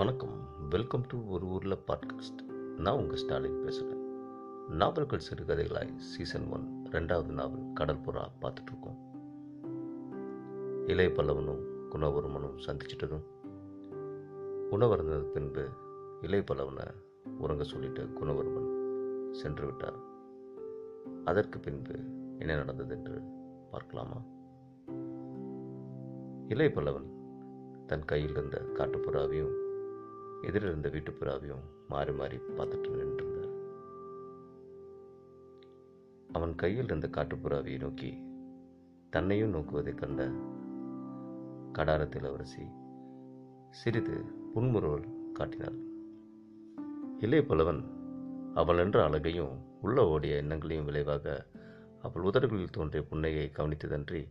வணக்கம். Welcome to ஒரு ஊரில் பாட்காஸ்ட் நான் உங்கள் ஸ்டாலின் பேசுகிறேன் நாவல்கள் சிறுகதைகளாய் சீசன் ஒன் ரெண்டாவது நாவல் கடற்புறா பார்த்துட்ருக்கோம் இளைய பல்லவனும் குணவர்மனும் சந்திச்சிட்டதும் உணவருந்தது பின்பு இளைய பல்லவனை உறங்க சொல்லிட்டு குணவர்மன் சென்று விட்டார். அதற்கு பின்பு என்ன நடந்தது என்று பார்க்கலாமா? இளைய பல்லவன் தன் கையில் இருந்த காட்டுப்புறாவையும் எதிரில் இருந்த வீட்டுப்புறாவையும் மாறி மாறி பார்த்துட்டு நின்றிருந்தார். அவன் கையில் இருந்த காட்டுப்புறாவை நோக்கி தன்னையும் நோக்குவதைக் கண்ட கடாரத்தில் அவரசி சிறிது புன்முறுவல் காட்டினாள். இளைய புலவன் அவள் என்ற அழகையும் உள்ள ஓடிய எண்ணங்களையும் விளைவாக அவள் உதடுகளில் தோன்றிய புன்னையை கவனித்ததன்றி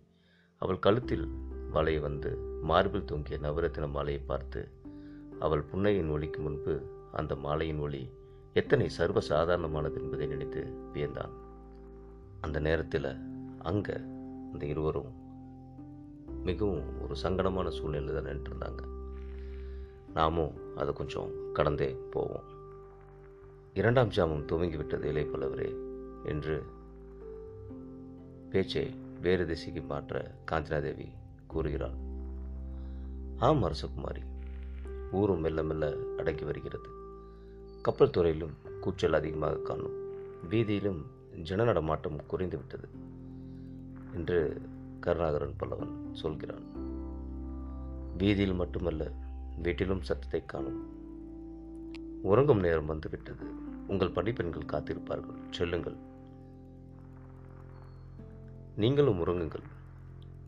அவள் கழுத்தில் வலை வந்து மார்பில் தொங்கிய நவரத்தின மாலையை பார்த்து அவள் புன்னையின் ஒளிக்கு முன்பு அந்த மாலையின் ஒளி எத்தனை சர்வ சாதாரணமானது என்பதை நினைத்து வியந்தான். அந்த நேரத்தில் அங்கே அந்த இருவரும் மிகவும் ஒரு சங்கடமான சூழ்நிலை தான் நின்றுருந்தாங்க. நாமும் அதை கொஞ்சம் கடந்தே போவோம். இரண்டாம் ஜாமம் துவங்கிவிட்டது இலை பல்லவரே என்று பேச்சை வேறு திசைக்கு மாற்ற காஞ்சனாதேவி கூறுகிறாள். ஆம் அரசகுமாரி ஊரும் மெல்ல மெல்ல அடங்கி வருகிறது. கப்பல் துறையிலும் கூச்சல் அதிகமாக காணும். வீதியிலும் ஜன நடமாட்டம் குறைந்து விட்டது என்று கருணாகரன் பல்லவன் சொல்கிறான். வீதியில் மட்டுமல்ல வீட்டிலும் சத்தத்தை காணும். உறங்கும் நேரம் வந்துவிட்டது. உங்கள் பணிப்பெண்கள் காத்திருப்பார்கள். செல்லுங்கள். நீங்களும் உறங்குங்கள்.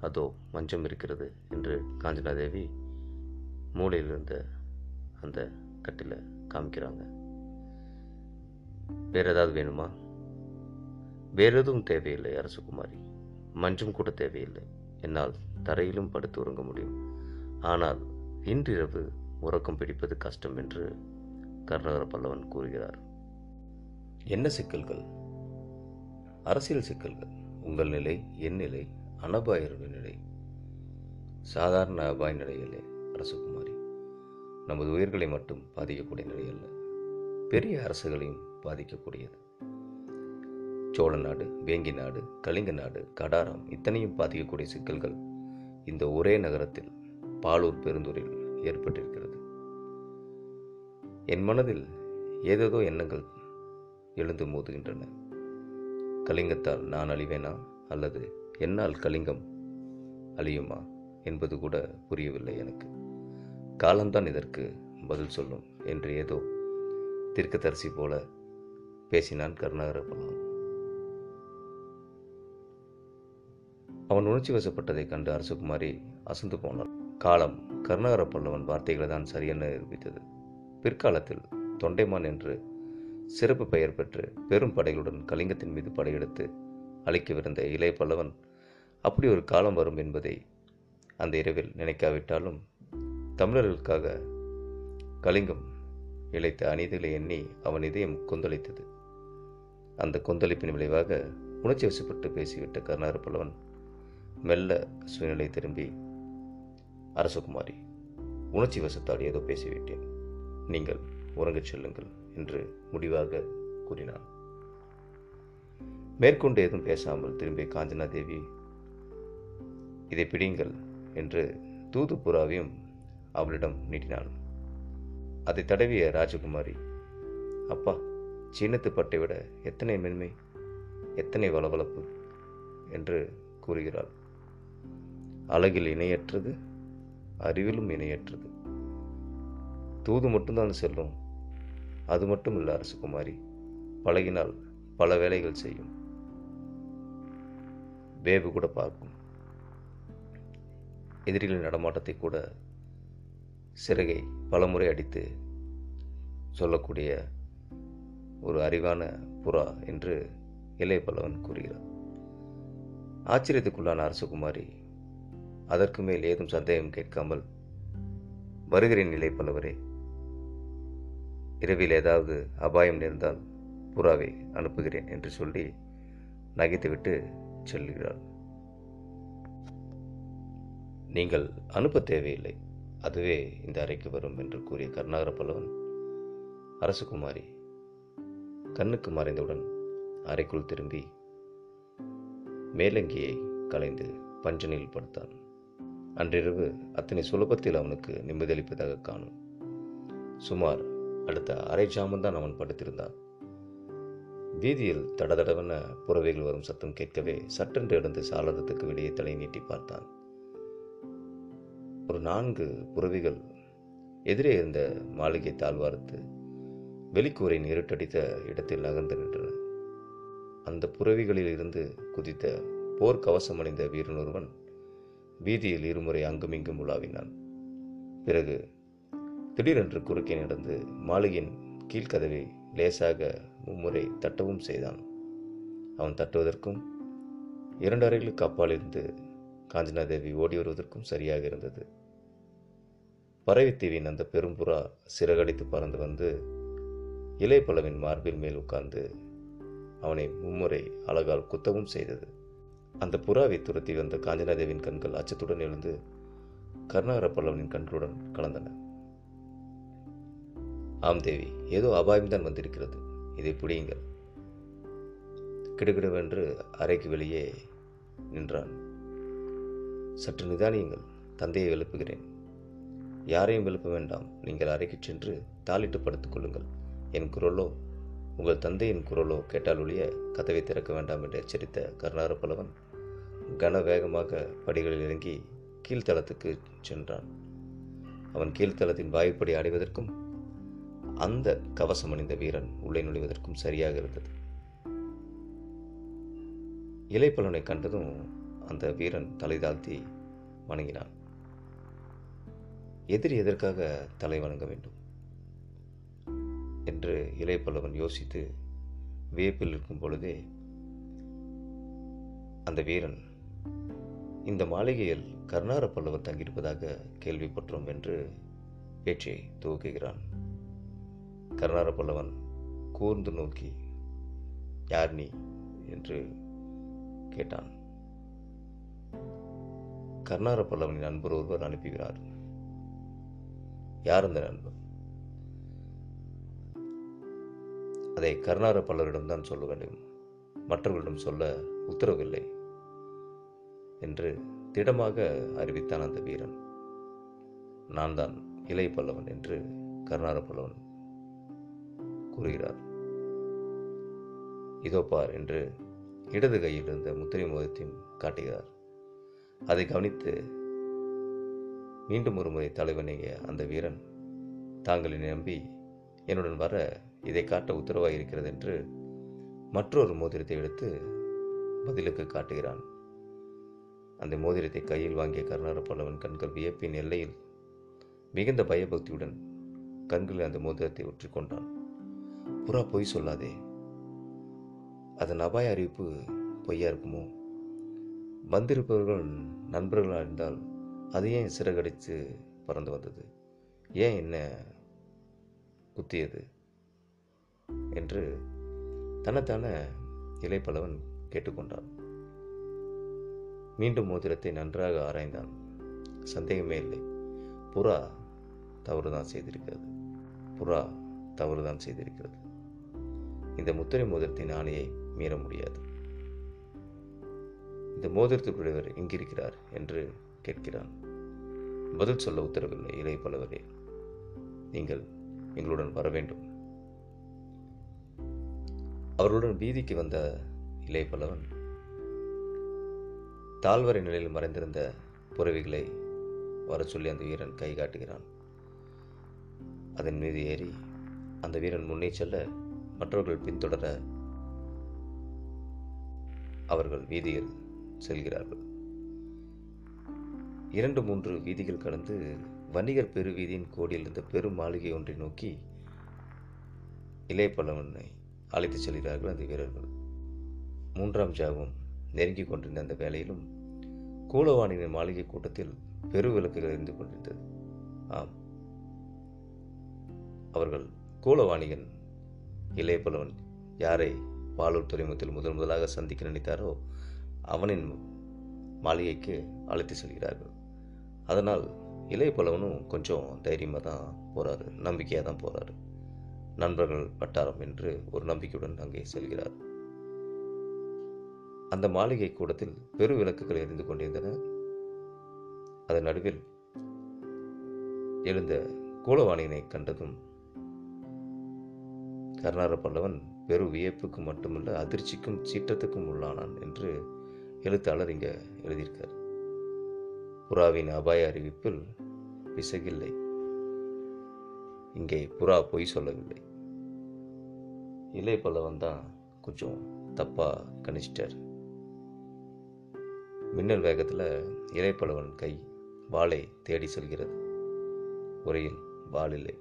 அதோ மஞ்சம் இருக்கிறது என்று காஞ்சனாதேவி மூளையில் இருந்த அந்த கட்டில காமிக்கிறாங்க. வேறு ஏதாவது வேணுமா? வேறு எதுவும் தேவையில்லை அரசகுமாரி. மஞ்சம் கூட தேவையில்லை. என்னால் தரையிலும் படுத்து உறங்க முடியும். ஆனால் இன்றிரவு உறக்கம் பிடிப்பது கஷ்டம் என்று கர்ணகர பல்லவன் கூறுகிறார். என்ன சிக்கல்கள்? அரசியல் சிக்கல்கள். உங்கள் நிலை என் நிலை அனபாயருடைய நிலை. சாதாரண அபாய நிலையிலே அரசு நமது உயிர்களை மட்டும் பாதிக்கக்கூடிய நிலை அல்ல பெரிய அரசுகளையும் பாதிக்கக்கூடியது. சோழ நாடு வேங்கி நாடு கலிங்க நாடு கடாரம் இத்தனையும் பாதிக்கக்கூடிய சிக்கல்கள் இந்த ஒரே நகரத்தில் பாலூர் பெருந்தூரில் ஏற்பட்டிருக்கிறது. என் மனதில் ஏதேதோ எண்ணங்கள் எழுந்து மோதுகின்றன. கலிங்கத்தால் நான் அழிவேனா? அல்லது என்னால் கலிங்கம் அழியுமா? என்பது கூட புரியவில்லை எனக்கு. காலம்தான் இதற்கு பதில் சொல்லும் என்று ஏதோ தீர்க்கதரிசி போல பேசினான் கருணாகர பல்லவன் அவன் உணர்ச்சி வசப்பட்டதைக் கண்டு அரசகுமாரி அசந்து போனாள். காலம் கருணாகர பல்லவன் வார்த்தைகளை தான் சரியென நிரூபித்தது. பிற்காலத்தில் தொண்டைமான் என்று சிறப்பு பெயர் பெற்று பெரும் படைகளுடன் கலிங்கத்தின் மீது படையெடுத்து அழிக்கவிருந்த இளைய பல்லவன் அப்படி ஒரு காலம் வரும் என்பதை அந்த இரவில் நினைக்காவிட்டாலும் தமிழர்களுக்காக கலிங்கம் இழைத்த அநீதிகளை எண்ணி அவன் இதயம் கொந்தளித்தது. அந்த கொந்தளிப்பின் விளைவாக உணர்ச்சி வசப்பட்டு பேசிவிட்ட கருணாகர பல்லவன் மெல்ல சூழ்நிலை திரும்பி அரசகுமாரி உணர்ச்சி வசத்தால் ஏதோ பேசிவிட்டேன். நீங்கள் உறங்கச் செல்லுங்கள் என்று முடிவாக கூறினான். மேற்கொண்டு எதுவும் பேசாமல் திரும்பிய காஞ்சனா தேவி இதை பிடிங்கள் என்று தூது புறாவையும் அவளிடம் நீட்டினாள் அதை தடவிய ராஜகுமாரி அப்பா சீனத்து பட்டை விட எத்தனை மென்மை எத்தனை வளவளப்பு? என்று கூறுகிறாள். அழகில் இணையற்றது அறிவிலும் இணையற்றது. தூது மட்டும்தான் செல்லும். அது மட்டும் இல்லை அரசகுமாரி பழகினால் பல வேலைகள் செய்யும். வேவு கூட பார்க்கும். எதிரிகளின் நடமாட்டத்தை கூட சிறகை பலமுறை அடித்து சொல்லக்கூடிய ஒரு அறிவான புறா என்று இளைய பல்லவன் கூறுகிறார். ஆச்சரியத்துக்குள்ளான அரசகுமாரி அதற்கு மேல் ஏதும் சந்தேகம் கேட்காமல் வருகிறேன் நிலை இரவில் ஏதாவது அபாயம் நேர்ந்தால் புறாவை அனுப்புகிறேன் என்று சொல்லி நகைத்துவிட்டு செல்கிறாள். நீங்கள் அனுப்ப தேவையில்லை. அதுவே இந்த அறைக்கு வரும் என்று கூறிய கருணாகர பல்லவன் அரசகுமாரி கண்ணுக்கு மறைந்தவுடன் அறைக்குள் திரும்பி மேலங்கியை கலைந்து பஞ்சனில் படுத்தான். அன்றிரவு அத்தனை சுலபத்தில் அவனுக்கு நிம்மதியளிப்பதாக காணும். சுமார் அடுத்த அரை ஜாமந்தான் அவன் படுத்திருந்தான். வீதியில் தடதடவென புறவைகள் வரும் சத்தம் கேட்கவே சட்டென்று எழுந்து சாளரத்துக்கு வெளியே தலை நீட்டி பார்த்தான். ஒரு நான்கு புறவிகள் எதிரே இருந்த மாளிகை தாழ்வார்த்து வெளிக்கூரை இருட்டடித்த இடத்தில் நகர்ந்து நின்றன. அந்த புறவிகளில் இருந்து குதித்த போர் கவசம் அணிந்த வீரன் ஒருவன் வீதியில் இருமுறை அங்குமிங்கும் உலாவினான். பிறகு திடீரென்று குறுக்கே நடந்து மாளிகையின் கீழ்கதவை லேசாக மும்முறை தட்டவும் செய்தான். அவன் தட்டுவதற்கும் இரண்டு அறைகளுக்கு அப்பால் காஞ்சனா தேவி ஓடி வருவதற்கும் சரியாக இருந்தது. பறவைத்தீவின் அந்த பெரும்புறா சிறகடித்து பறந்து வந்து இலைப்பழவின் மார்பில் மேல் உட்கார்ந்து அவனை மும்முறை அழகால் குத்தவும் செய்தது. அந்த புறாவை துரத்தி வந்த காஞ்சனாதேவின் கண்கள் அச்சத்துடன் எழுந்து கருணாகர பல்லவனின் கண்களுடன் கலந்தன. ஆம் தேவி ஏதோ அபாயம்தான் வந்திருக்கிறது. இதை பிடியுங்கள். கிடுகிடுவென்று அறைக்கு வெளியே நின்றான். சற்று நிதானியுங்கள் தந்தையை எழுப்புகிறேன். யாரையும் எழுப்ப வேண்டாம். நீங்கள் அறைக்கு சென்று தாளிட்டு படுத்துக் கொள்ளுங்கள். என் குரலோ உங்கள் தந்தையின் குரலோ கேட்டால் ஒழிய கதவை திறக்க வேண்டாம் என்று எச்சரித்த கருணார பலவன் கன வேகமாக படிகளில் இறங்கி கீழ்த்தளத்துக்கு சென்றான். அவன் கீழ்த்தளத்தின் வாயுப்படி அடைவதற்கும் அந்த கவசம் அணிந்த வீரன் உள்ளே நுழைவதற்கும் சரியாக இருந்தது. இலைப்பலனை கண்டதும் அந்த வீரன் தலை தாழ்த்தி வணங்கினான். எதிரி எதற்காக தலை வணங்க வேண்டும்? என்று இளையப்பல்லவன் யோசித்து வியப்பில் இருக்கும் பொழுதே அந்த வீரன் இந்த மாளிகையில் கர்நார பல்லவர் தங்கியிருப்பதாக கேள்விப்பட்டோம் என்று பேச்சை துவக்குகிறான். கர்நார பல்லவன் கூர்ந்து நோக்கி யார் நீ? என்று கேட்டான். கர்நார பல்லவனின் நண்பர் ஒருவர் அனுப்புகிறார். யார் அந்த நண்பர்? அதை கர்நார பல்லவரிடம்தான் சொல்ல வேண்டும். மற்றவர்களிடம் சொல்ல உத்தரவில்லை என்று திடமாக அறிவித்தான் அந்த வீரன். நான் தான் இலை பல்லவன் என்று கர்நார பல்லவன் கூறுகிறார். இதோ பார் என்று இடது கையில் இருந்த முத்திரை மோதத்தையும் காட்டுகிறார். அதை கவனித்து மீண்டும் ஒரு முறை தலைவனைய அந்த வீரன் தாங்களை நம்பி என்னுடன் வர இதை காட்ட உத்தரவாக இருக்கிறது என்று மற்றொரு மோதிரத்தை எடுத்து பதிலுக்கு காட்டுகிறான். அந்த மோதிரத்தை கையில் வாங்கிய கருணார பல்லவன் கண்கள் வியப்பின் எல்லையில் மிகுந்த பயபக்தியுடன் கண்களில் அந்த மோதிரத்தை ஒற்றிக்கொண்டான். புறா பொய் சொல்லாதே. அதன் அபாய அறிவிப்பு பொய்யா இருக்குமோ? வந்திருப்பவர்கள் நண்பர்களாக இருந்தால் அது ஏன் சிறகடித்து பறந்து வந்தது? ஏன் என்ன குத்தியது? என்று தன்னைத்தான இலைப்பலவன் கேட்டுக்கொண்டான். மீண்டும் மோதிரத்தை நன்றாக ஆராய்ந்தான். சந்தேகமே இல்லை. புறா தவறுதான் செய்திருக்கிறது. புறா தவறுதான் செய்திருக்கிறது. இந்த முத்திரை மோதிரத்தின் ஆணையை மீற முடியாது. இந்த மோதிரத்துக்குரியவர் எங்கிருக்கிறார் என்று கேட்கிறான். பதில் சொல்ல உத்தரவில்லை இலை பலவரே நீங்கள் எங்களுடன் வர வேண்டும். அவருடன் வீதிக்கு வந்த இலை பலவன் தாழ்வரை நிலையில் மறைந்திருந்த புறவிகளை வர சொல்லி அந்த வீரன் கை காட்டுகிறான். அதன் மீது ஏறி அந்த வீரன் முன்னே செல்ல மற்றவர்கள் பின்தொடர அவர்கள் வீதியில் செல்கிறார்கள். இரண்டு மூன்று வீதிகள் கடந்து வணிகர் பெருவீதியின் கோடியில் இருந்த பெரும் மாளிகை ஒன்றை நோக்கி இளையப்பல்லவனை அழைத்து செல்கிறார்கள் அந்த வீரர்கள். மூன்றாம் ஜாவும் நெருங்கிக் கொண்டிருந்த அந்த வேளையிலும் கூலவாணியின் மாளிகை கூட்டத்தில் பெரு விளக்குகள் இருந்து கொண்டிருந்தது. ஆம். அவர்கள் கூலவாணிகன் இளையப்பல்லவன் யாரை பாலூர் துறைமுகத்தில் முதன் முதலாக சந்திக்க நினைத்தாரோ அவனின் மாளிகைக்கு அழைத்து செல்கிறார்கள். அதனால் இளைய பல்லவனும் கொஞ்சம் தைரியமாக தான் போகிறாரு நம்பிக்கையாக தான் போகிறாரு நண்பர்கள் வட்டாரம் என்று ஒரு நம்பிக்கையுடன் அங்கே செல்கிறார். அந்த மாளிகை கூடத்தில் பெரு விளக்குகள் எரிந்து கொண்டிருந்தன. அதன் நடுவில் எழுந்த கூலவாணியினை கண்டதும் கர்நார பல்லவன் பெரு வியப்புக்கு மட்டுமல்ல அதிர்ச்சிக்கும் சீற்றத்துக்கும் உள்ளானான் என்று எழுத்தாளர் இங்கே எழுதியிருக்கார். புறாவின் அபாய அறிவிப்பில் பிசகில்லை இங்கே புறா பொய் சொல்லவில்லை. இலை பல்லவன் தான் கொஞ்சம் தப்பாக கணிச்சிட்டார். மின்னல் வேகத்தில் இலைப்பலவன் கை வாளை தேடி செல்கிறது. உரையில் வாள் இல்லை.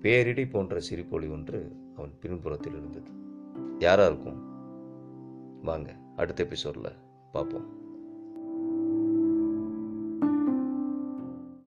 பேரிடி போன்ற சிரிப்பொலி ஒன்று அவன் பின்புறத்தில் இருந்தது. யாரா இருக்கும் வாங்க. அடுத்த எபிசோடில் பார்ப்போம்.